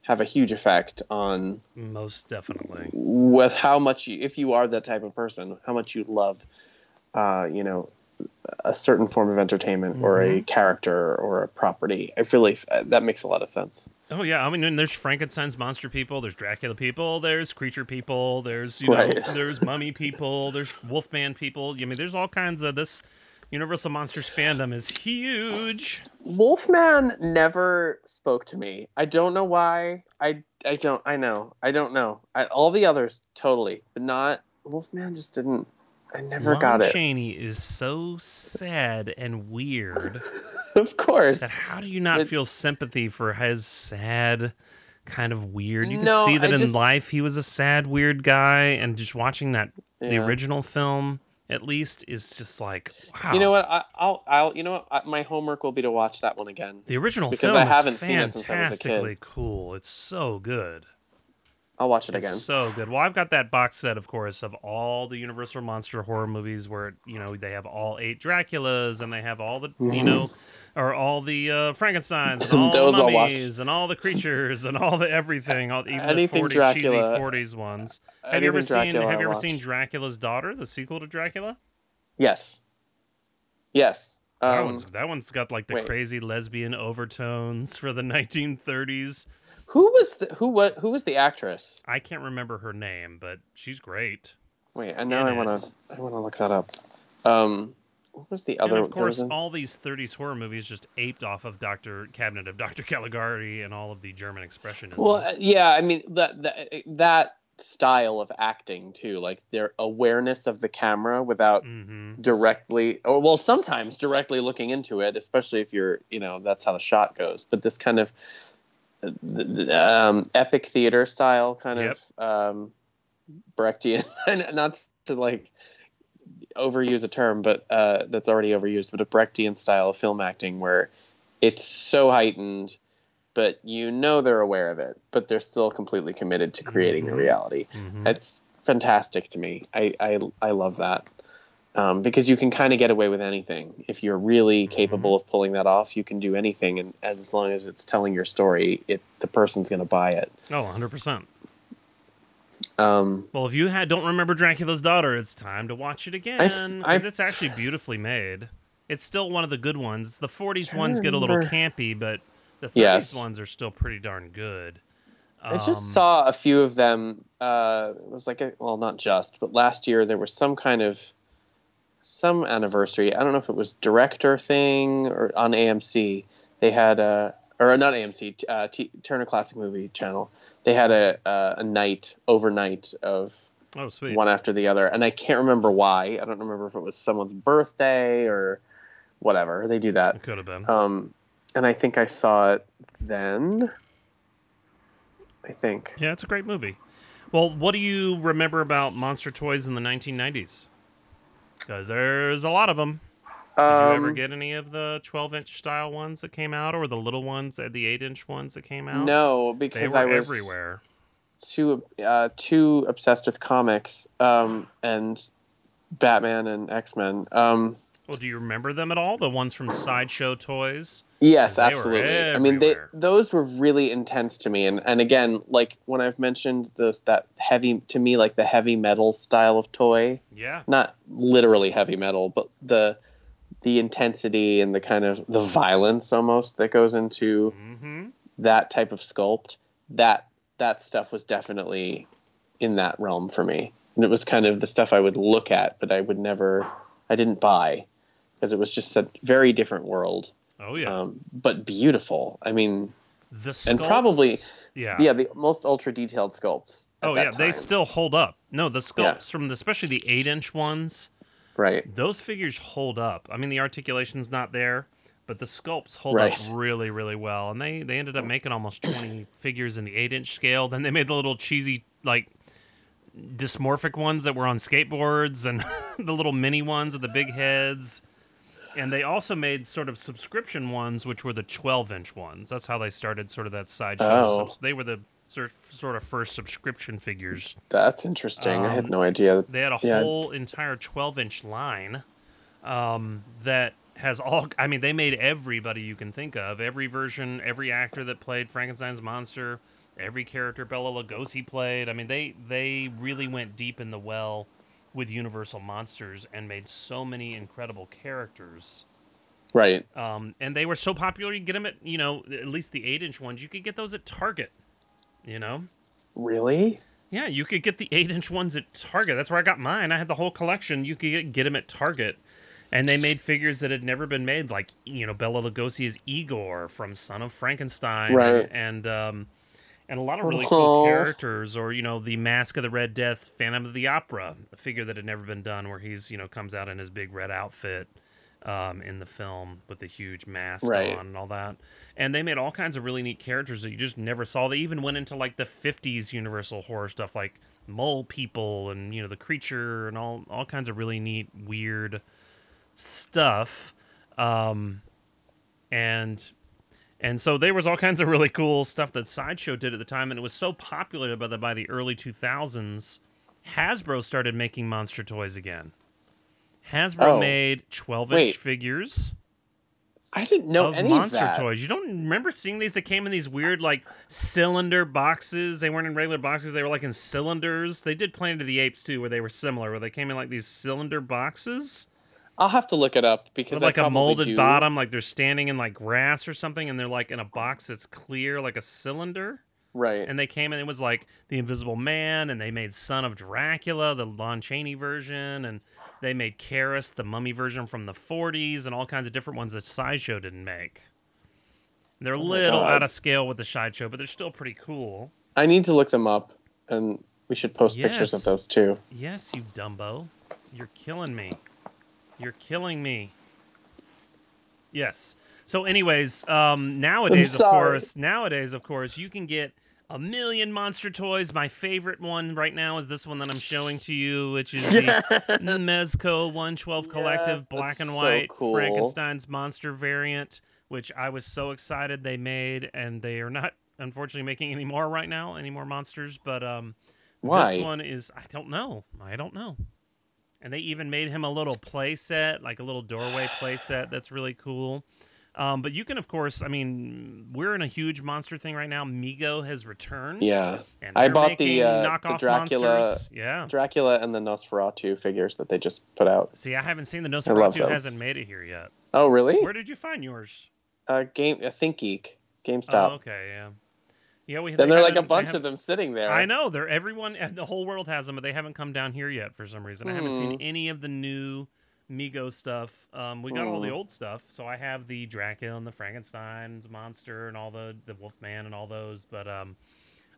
have a huge effect on Most definitely. with how much you, if you are that type of person, how much you love, uh, you know, a certain form of entertainment or a character or a property. I feel like uh, that makes a lot of sense. Oh yeah, I mean, there's Frankenstein's monster people, there's Dracula people, there's creature people, there's you know, Right. there's mummy people, there's Wolfman people. I mean, there's all kinds of this. Universal Monsters fandom is huge. Wolfman never spoke to me. I don't know why. I I don't. I know. I don't know. I, all the others totally, but not Wolfman. Just didn't. I never Lon got it. Chaney is so sad and weird of course. how do you not It- feel sympathy for his sad kind of weird? You can No, see that I in just- life he was a sad weird guy, and just watching that the original film at least is just like wow. You know what? I, I'll. I'll. You know what? I, my homework will be to watch that one again. The original Because film I is haven't seen it since I was a kid. fantastically cool. It's so good. I'll watch it It's again. so good. Well, I've got that box set, of course, of all the Universal monster horror movies where you know they have all eight Draculas and they have all the you know, or all the uh, Frankenstein's and all Those the mummies and all the creatures and all the everything, all even Anything the 40 cheesy 40s ones. Have you ever seen Have you ever seen. Dracula's Daughter, the sequel to Dracula? Yes. Yes. That Um, one's that one's got like the wait. crazy lesbian overtones for the 1930s. Who was the, who what who was the actress? I can't remember her name, but she's great. Wait, and now In I want to I want to look that up. Um, what was the other? and of course, an- all these 30s horror movies just aped off of Doctor Cabinet of Dr. Caligari and all of the German expressionism. Well, uh, yeah, I mean that that that style of acting too, like their awareness of the camera without hmm directly, or well, sometimes directly looking into it, especially if you're, you know, that's how the shot goes. But this kind of uh, th- th- um, epic theater style, kind Yep. of um, Brechtian, and not to like overuse a term, but uh, that's already overused, but a Brechtian style of film acting where it's so heightened, but you know they're aware of it, but they're still completely committed to creating a reality. hmm It's fantastic to me. I I, I love that um, because you can kind of get away with anything if you're really capable of pulling that off. You can do anything, and, as long as it's telling your story, it the person's going to buy it. Oh, 100%. Um, Well, if you had don't remember Dracula's Daughter, it's time to watch it again because it's actually beautifully made. It's still one of the good ones. The 40s ones get a little campy, but the 30s Yes. ones are still pretty darn good. I just Um, saw a few of them. Uh, it was like a, well, not just, but last year there was some kind of some anniversary. I don't know if it was director thing or on AMC. They had a or not AMC uh, T- Turner Classic Movie Channel. They had a a, a night overnight of Oh, one after the other, and I can't remember why. I don't remember if it was someone's birthday or whatever. They do that. It could have been. Um, and I think I saw it then. I think. Yeah, it's a great movie. Well, what do you remember about monster toys in the 1990s? Because there's a lot of them. Did you ever Um, get any of the 12 inch style ones that came out, or the little ones, uh, the 8 inch ones that came out? No, they because were I was everywhere. too uh, too obsessed with comics um, and Batman and X Men. Um, Well, do you remember them at all? The ones from Sideshow Toys? yes, absolutely. I mean, they those were really intense to me, and and again, like when I've mentioned those that heavy to me, like the heavy metal style of toy, Yeah. not literally heavy metal, but the the intensity and the kind of the violence almost that goes into Mm-hmm. that type of sculpt that that stuff was definitely in that realm for me and it was kind of the stuff i would look at but i would never i didn't buy because it was just a very different world Oh yeah. um, but beautiful i mean the sculpts, and probably- yeah. yeah the most ultra detailed sculpts Oh yeah, they still hold up. No, the sculpts from the, especially the eight inch ones, right those figures hold up. I mean, the articulation's not there, but the sculpts hold Right. up really, really well. And they they ended up making almost twenty figures in the eight inch scale. Then they made the little cheesy like dysmorphic ones that were on skateboards and the little mini ones with the big heads. And they also made sort of subscription ones, which were the 12 inch ones. That's how they started sort of that sideshow. Oh. subs- They were the sort sort of first subscription figures. that's interesting i had Um, no idea They had a Yeah. whole entire 12 inch line um, that has all. I mean, they made everybody you can think of. Every version, every actor that played Frankenstein's monster, every character Bela Lugosi played. I mean, they they really went deep in the well with Universal Monsters and made so many incredible characters. right Um, and they were so popular, you get them at you know at least the eight inch ones. You could get those at Target. You know. really Yeah, you could get the eight inch ones at Target. That's where I got mine. I had the whole collection. You could get, get them at Target. And they made figures that had never been made, like, you know, Bela Lugosi's Igor from Son of Frankenstein. Right. And, um, and a lot of really cool characters, or, you know, the Mask of the Red Death, Phantom of the Opera, a figure that had never been done where he's, you know, comes out in his big red outfit um, in the film with the huge mask Right. on and all that. And they made all kinds of really neat characters that you just never saw. They even went into like the 50s Universal horror stuff like mole people and you know the creature and all all kinds of really neat weird stuff. Um and And so there was all kinds of really cool stuff that Sideshow did at the time, and it was so popular by the by the early 2000s. Hasbro started making monster toys again. Hasbro Oh. made 12 inch figures I didn't know of any monster of that. toys. You don't remember seeing these? They came in these weird like cylinder boxes. They weren't in regular boxes. They were like in cylinders. They did Planet of the Apes too, where they were similar, where they came in like these cylinder boxes I'll have to look it up because like a molded do. bottom, like they're standing in like grass or something, and they're like in a box that's clear, like a cylinder. Right. And they came in. It was like the Invisible Man, and they made Son of Dracula, the Lon Chaney version, and they made Kharis, the Mummy version from the 40s, and all kinds of different ones that Sideshow didn't make. They're a Oh little God. out of scale with the Sideshow, but they're still pretty cool. I need to look them up, and we should post pictures of those too. Yes, you Dumbo. You're killing me. You're killing me. Yes. So, anyways, um, nowadays, of course, nowadays, of course, you can get a million monster toys. My favorite one right now is this one that I'm showing to you, which is the Mezco 112 Collective Yes, Black and so White cool. Frankenstein's monster variant, which I was so excited they made, and they are not unfortunately making any more right now, any more monsters. But um, Why? this one is I don't know. I don't know. And they even made him a little play set, like a little doorway play set. That's really cool. Um, but you can, of course, I mean, we're in a huge monster thing right now. Mego has returned. Yeah, and I bought the, uh, the knockoff Dracula- monsters. Yeah. Dracula and the Nosferatu figures that they just put out. See, I haven't seen the Nosferatu. Hasn't made it here yet. Oh, really? Where did you find yours? Uh, game, a ThinkGeek, GameStop. Oh, okay, yeah, yeah. We Then they there are like a bunch of them sitting there. I know they're everyone. The whole world has them, but they haven't come down here yet for some reason. I haven't seen Hmm. any of the new Mego stuff. Um, we got all the Hmm. old stuff, so I have the Dracula and the Frankenstein's monster and all the the Wolfman and all those. But um,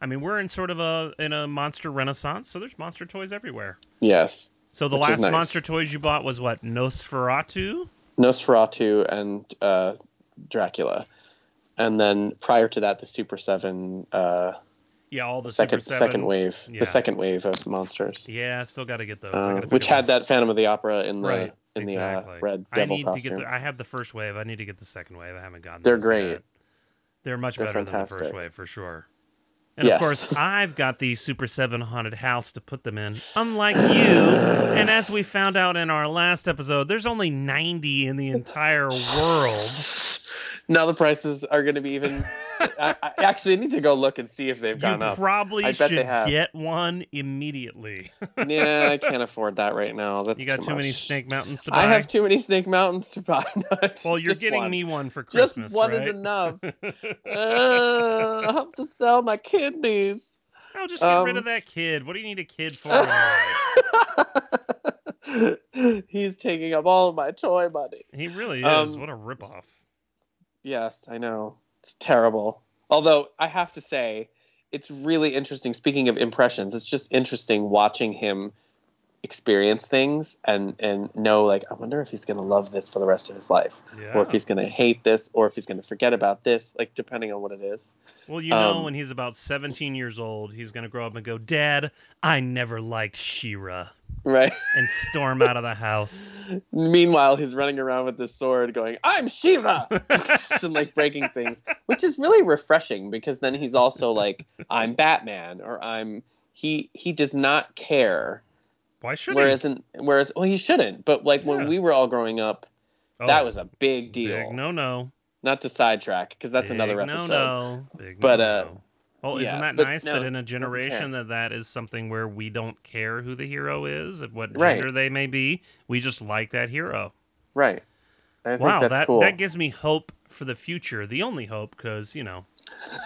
I mean, we're in sort of a in a monster renaissance, so there's monster toys everywhere. Yes, So the last nice. monster toys you bought was what Nosferatu. Nosferatu and uh, Dracula, and then prior to that, the Super Seven, uh, Yeah, all the second Super 7. second wave, Yeah. the second wave of monsters, Yeah, I still got to get those. Uh, which had those. that Phantom of the Opera in the right in exactly. the uh, red I devil need costume. to get the. I have the first wave. I need to get the second wave. I haven't gotten. They're great. yet. They're much They're better than the first wave for sure. And of course, I've got the Super 7 haunted house to put them in, unlike you. And as we found out in our last episode, there's only 90 in the entire world. Now the prices are going to be even. I, I actually need to go look and see if they've You gone up. probably I bet they should have. get one immediately. yeah, I can't afford that right now. That's you got too, many. Snake Mountains to buy. I have too many Snake Mountains to buy. No, well, you're getting one. me one for Christmas. Just one right? is enough. Uh, I have to sell my kidneys. Oh, just get rid Um, of that kid. What do you need a kid for? He's taking up all of my toy money. He really is. Um, what a ripoff. Yes, I know. It's terrible. Although I have to say, it's really interesting. Speaking of impressions, it's just interesting watching him experience things and and know like I wonder if he's gonna love this for the rest of his life, Yeah. or if he's gonna hate this, or if he's gonna forget about this. Like depending on what it is. Well, you know, Um, when he's about 17 years old, he's going to grow up and go, Dad, I never liked She-Ra, Right. and storm out of the house. Meanwhile, he's running around with this sword, going, "I'm She-Ra," and like breaking things, which is really refreshing because then he's also like, "I'm Batman," or "I'm." He he does not care. Why should he? Whereas in whereas well he shouldn't. But like Yeah. when we were all growing up, he? that Oh, was a big deal. Big no, no. Not to sidetrack because that's another episode. No, no. Big But, no, uh, no. Oh, well, yeah, isn't that nice no, that in a generation that that is something where we don't care who the hero is, of what Right. gender they may be, we just like that hero. Right. I think Wow, that's that cool. that gives me hope for the future. The only hope, because you know,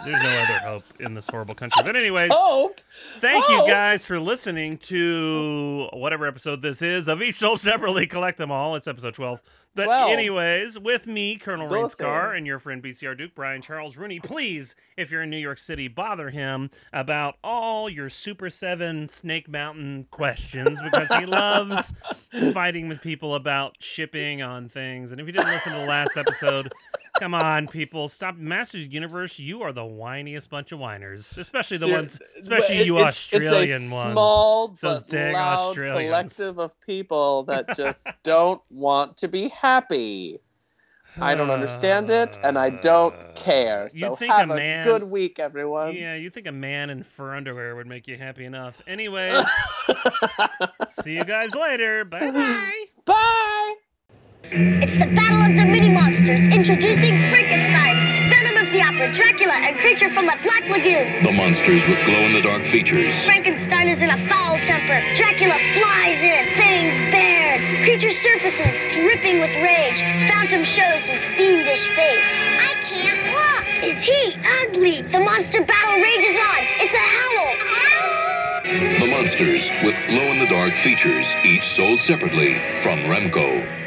there's no other hope in this horrible country. But anyways, oh, thank you oh. guys for listening to whatever episode this is of each sold separately. Collect them all. It's episode twelve. But 12. anyways, with me, Colonel Rains Doce. Carr, and your friend BCR Duke Brian Charles Rooney. Please, if you're in New York City, bother him about all your Super Seven Snake Mountain questions because he loves fighting with people about shipping on things. And if you didn't listen to the last episode, come on, people, stop. Masters Universe, you are the whiniest bunch of whiners, especially the ones, especially But you it's- Australian it's a ones. Small Those dang loud Australians. collective of people that just don't want to be happy. I don't understand it, and I don't care. You So think have a a, good week, everyone. Yeah, you think a man in fur underwear would make you happy enough. Anyways, see you guys later. Bye bye. Bye. It's the battle of the mini monsters. Introducing Frankenstein, Opera, Dracula, and Creature from the Black Lagoon. The monsters with glow-in-the-dark features. Frankenstein is in a foul temper. Dracula flies in, fangs bared. Creature surfaces, dripping with rage. Phantom shows his fiendish face. I can't look. Is he ugly? The monster battle rages on. It's a howl. The monsters with glow-in-the-dark features, each sold separately from Remco.